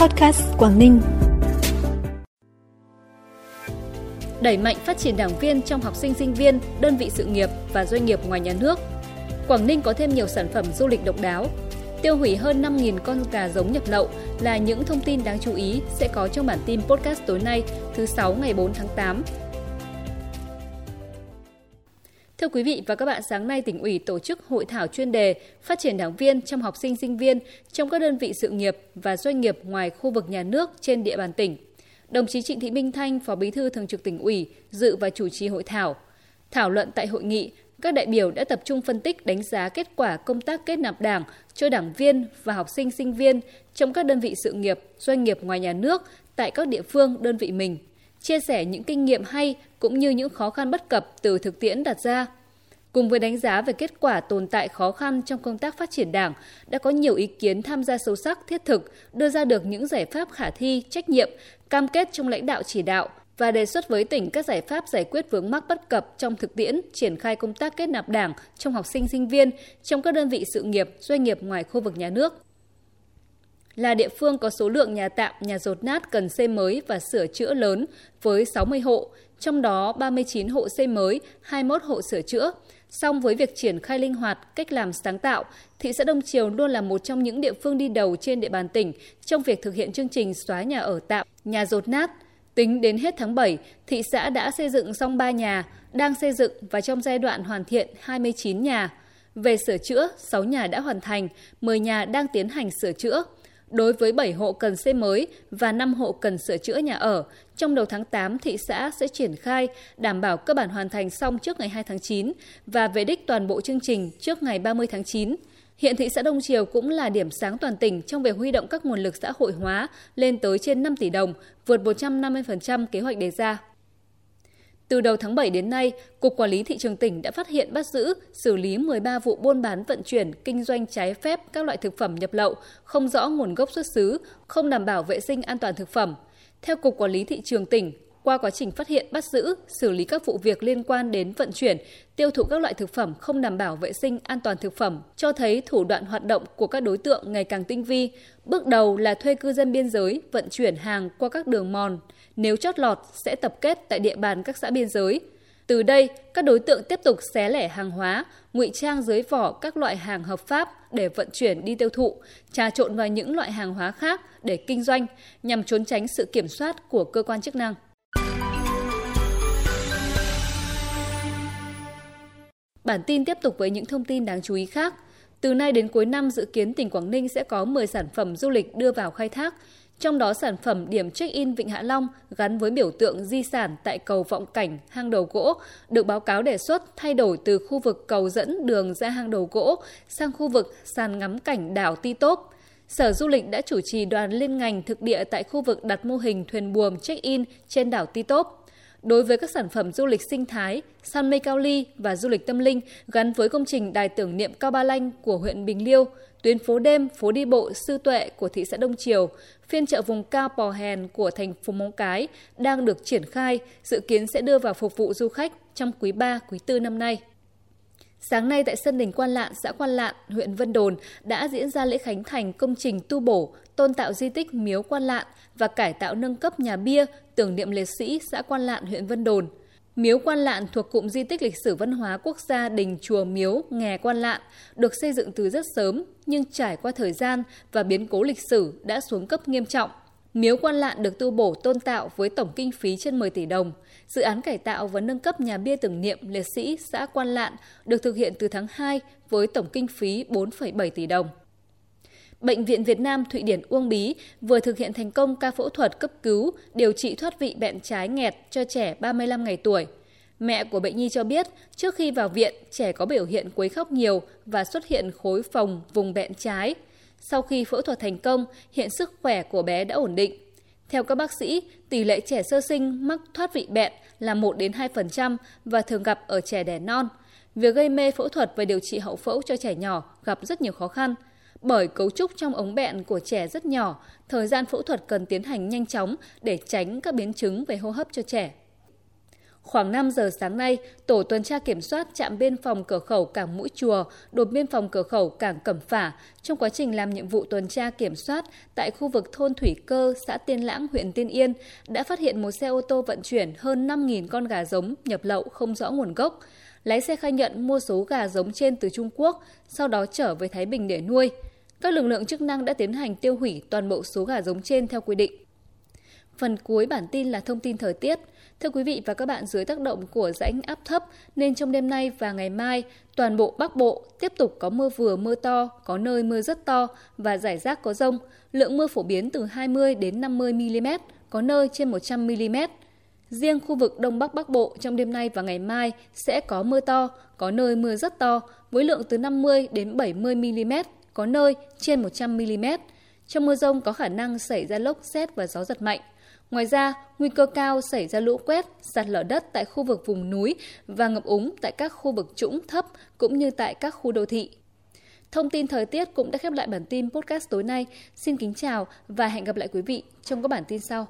Podcast Quảng Ninh. Đẩy mạnh phát triển đảng viên trong học sinh sinh viên, đơn vị sự nghiệp và doanh nghiệp ngoài nhà nước. Quảng Ninh có thêm nhiều sản phẩm du lịch độc đáo. Tiêu hủy hơn 5.000 con gà giống nhập lậu là những thông tin đáng chú ý sẽ có trong bản tin podcast tối nay, thứ 6 ngày 4 tháng 8. Thưa quý vị và các bạn, sáng nay tỉnh ủy tổ chức hội thảo chuyên đề phát triển đảng viên trong học sinh sinh viên trong các đơn vị sự nghiệp và doanh nghiệp ngoài khu vực nhà nước trên địa bàn tỉnh. Đồng chí Trịnh Thị Minh Thanh, Phó Bí thư Thường trực tỉnh ủy, dự và chủ trì hội thảo. Thảo luận tại hội nghị, các đại biểu đã tập trung phân tích đánh giá kết quả công tác kết nạp đảng cho đảng viên và học sinh sinh viên trong các đơn vị sự nghiệp, doanh nghiệp ngoài nhà nước tại các địa phương, đơn vị mình – chia sẻ những kinh nghiệm hay cũng như những khó khăn bất cập từ thực tiễn đặt ra. Cùng với đánh giá về kết quả tồn tại khó khăn trong công tác phát triển Đảng, đã có nhiều ý kiến tham gia sâu sắc, thiết thực, đưa ra được những giải pháp khả thi, trách nhiệm, cam kết trong lãnh đạo chỉ đạo và đề xuất với tỉnh các giải pháp giải quyết vướng mắc bất cập trong thực tiễn triển khai công tác kết nạp Đảng trong học sinh sinh viên trong các đơn vị sự nghiệp, doanh nghiệp ngoài khu vực nhà nước là địa phương có số lượng nhà tạm, nhà rột nát cần xây mới và sửa chữa lớn với 60 hộ, trong đó 39 hộ xây mới, 21 hộ sửa chữa. Song với việc triển khai linh hoạt, cách làm sáng tạo, thị xã Đông Triều luôn là một trong những địa phương đi đầu trên địa bàn tỉnh trong việc thực hiện chương trình xóa nhà ở tạm, nhà rột nát. Tính đến hết tháng 7, thị xã đã xây dựng xong 3 nhà, đang xây dựng và trong giai đoạn hoàn thiện 29 nhà. Về sửa chữa, 6 nhà đã hoàn thành, 10 nhà đang tiến hành sửa chữa đối với 7 hộ cần xây mới và 5 hộ cần sửa chữa nhà ở. Trong đầu tháng 8, thị xã sẽ triển khai đảm bảo cơ bản hoàn thành xong trước ngày 2 tháng 9 và về đích toàn bộ chương trình trước ngày 30 tháng 9. Hiện thị xã Đông Triều cũng là điểm sáng toàn tỉnh trong việc huy động các nguồn lực xã hội hóa lên tới trên 5 tỷ đồng, vượt 150% kế hoạch đề ra. Từ đầu tháng 7 đến nay, Cục Quản lý Thị trường tỉnh đã phát hiện bắt giữ, xử lý 13 vụ buôn bán vận chuyển, kinh doanh trái phép các loại thực phẩm nhập lậu, không rõ nguồn gốc xuất xứ, không đảm bảo vệ sinh an toàn thực phẩm. Theo Cục Quản lý Thị trường tỉnh, qua quá trình phát hiện, bắt giữ, xử lý các vụ việc liên quan đến vận chuyển, tiêu thụ các loại thực phẩm không đảm bảo vệ sinh an toàn thực phẩm, cho thấy thủ đoạn hoạt động của các đối tượng ngày càng tinh vi. Bước đầu là thuê cư dân biên giới vận chuyển hàng qua các đường mòn, nếu chót lọt sẽ tập kết tại địa bàn các xã biên giới. Từ đây, các đối tượng tiếp tục xé lẻ hàng hóa, ngụy trang dưới vỏ các loại hàng hợp pháp để vận chuyển đi tiêu thụ, trà trộn vào những loại hàng hóa khác để kinh doanh nhằm trốn tránh sự kiểm soát của cơ quan chức năng. Bản tin tiếp tục với những thông tin đáng chú ý khác. Từ nay đến cuối năm dự kiến tỉnh Quảng Ninh sẽ có 10 sản phẩm du lịch đưa vào khai thác, trong đó sản phẩm điểm check-in Vịnh Hạ Long gắn với biểu tượng di sản tại cầu Vọng Cảnh, hang đầu gỗ được báo cáo đề xuất thay đổi từ khu vực cầu dẫn đường ra hang đầu gỗ sang khu vực sàn ngắm cảnh đảo Ti Tốp. Sở Du lịch đã chủ trì đoàn liên ngành thực địa tại khu vực đặt mô hình thuyền buồm check-in trên đảo Ti Tốp đối với các sản phẩm du lịch sinh thái, săn mây cao ly và du lịch tâm linh gắn với công trình đài tưởng niệm Cao Ba Lanh của huyện Bình Liêu, tuyến phố đêm, phố đi bộ Sư Tuệ của thị xã Đông Triều, phiên chợ vùng cao Pò Hèn của thành phố Móng Cái đang được triển khai, dự kiến sẽ đưa vào phục vụ du khách trong quý 3, quý 4 năm nay. Sáng nay tại sân đình Quan Lạn, xã Quan Lạn, huyện Vân Đồn đã diễn ra lễ khánh thành công trình tu bổ, tôn tạo di tích Miếu Quan Lạn và cải tạo nâng cấp nhà bia tưởng niệm liệt sĩ xã Quan Lạn, huyện Vân Đồn. Miếu Quan Lạn thuộc cụm di tích lịch sử văn hóa quốc gia Đình Chùa Miếu Nghè Quan Lạn, được xây dựng từ rất sớm nhưng trải qua thời gian và biến cố lịch sử đã xuống cấp nghiêm trọng. Miếu Quan Lạn được tu bổ tôn tạo với tổng kinh phí trên 10 tỷ đồng. Dự án cải tạo và nâng cấp nhà bia tưởng niệm liệt sĩ xã Quan Lạn được thực hiện từ tháng 2 với tổng kinh phí 4,7 tỷ đồng. Bệnh viện Việt Nam Thụy Điển Uông Bí vừa thực hiện thành công ca phẫu thuật cấp cứu điều trị thoát vị bẹn trái nghẹt cho trẻ 35 ngày tuổi. Mẹ của bệnh nhi cho biết, trước khi vào viện, trẻ có biểu hiện quấy khóc nhiều và xuất hiện khối phồng vùng bẹn trái. Sau khi phẫu thuật thành công, hiện sức khỏe của bé đã ổn định. Theo các bác sĩ, tỷ lệ trẻ sơ sinh mắc thoát vị bẹn là 1 đến 2% và thường gặp ở trẻ đẻ non. Việc gây mê phẫu thuật và điều trị hậu phẫu cho trẻ nhỏ gặp rất nhiều khó khăn. Bởi cấu trúc trong ống bẹn của trẻ rất nhỏ, thời gian phẫu thuật cần tiến hành nhanh chóng để tránh các biến chứng về hô hấp cho trẻ. Khoảng 5 giờ sáng nay, tổ tuần tra kiểm soát trạm biên phòng cửa khẩu cảng Mũi Chùa, đồn biên phòng cửa khẩu cảng Cẩm Phả trong quá trình làm nhiệm vụ tuần tra kiểm soát tại khu vực thôn Thủy Cơ, xã Tiên Lãng, huyện Tiên Yên đã phát hiện một xe ô tô vận chuyển hơn 5.000 con gà giống nhập lậu không rõ nguồn gốc. Lái xe khai nhận mua số gà giống trên từ Trung Quốc, sau đó trở về Thái Bình để nuôi. Các lực lượng chức năng đã tiến hành tiêu hủy toàn bộ số gà giống trên theo quy định. Phần cuối bản tin là thông tin thời tiết. Thưa quý vị và các bạn, dưới tác động của rãnh áp thấp nên trong đêm nay và ngày mai, toàn bộ Bắc Bộ tiếp tục có mưa vừa mưa to, có nơi mưa rất to và rải rác có rông. Lượng mưa phổ biến từ 20 đến 50 mm, có nơi trên 100 mm. Riêng khu vực Đông Bắc Bắc Bộ trong đêm nay và ngày mai sẽ có mưa to, có nơi mưa rất to với lượng từ 50 đến 70 mm, có nơi trên 100 mm. Trong mưa rông có khả năng xảy ra lốc xét và gió giật mạnh. Ngoài ra, nguy cơ cao xảy ra lũ quét, sạt lở đất tại khu vực vùng núi và ngập úng tại các khu vực trũng thấp cũng như tại các khu đô thị. Thông tin thời tiết cũng đã khép lại bản tin podcast tối nay. Xin kính chào và hẹn gặp lại quý vị trong các bản tin sau.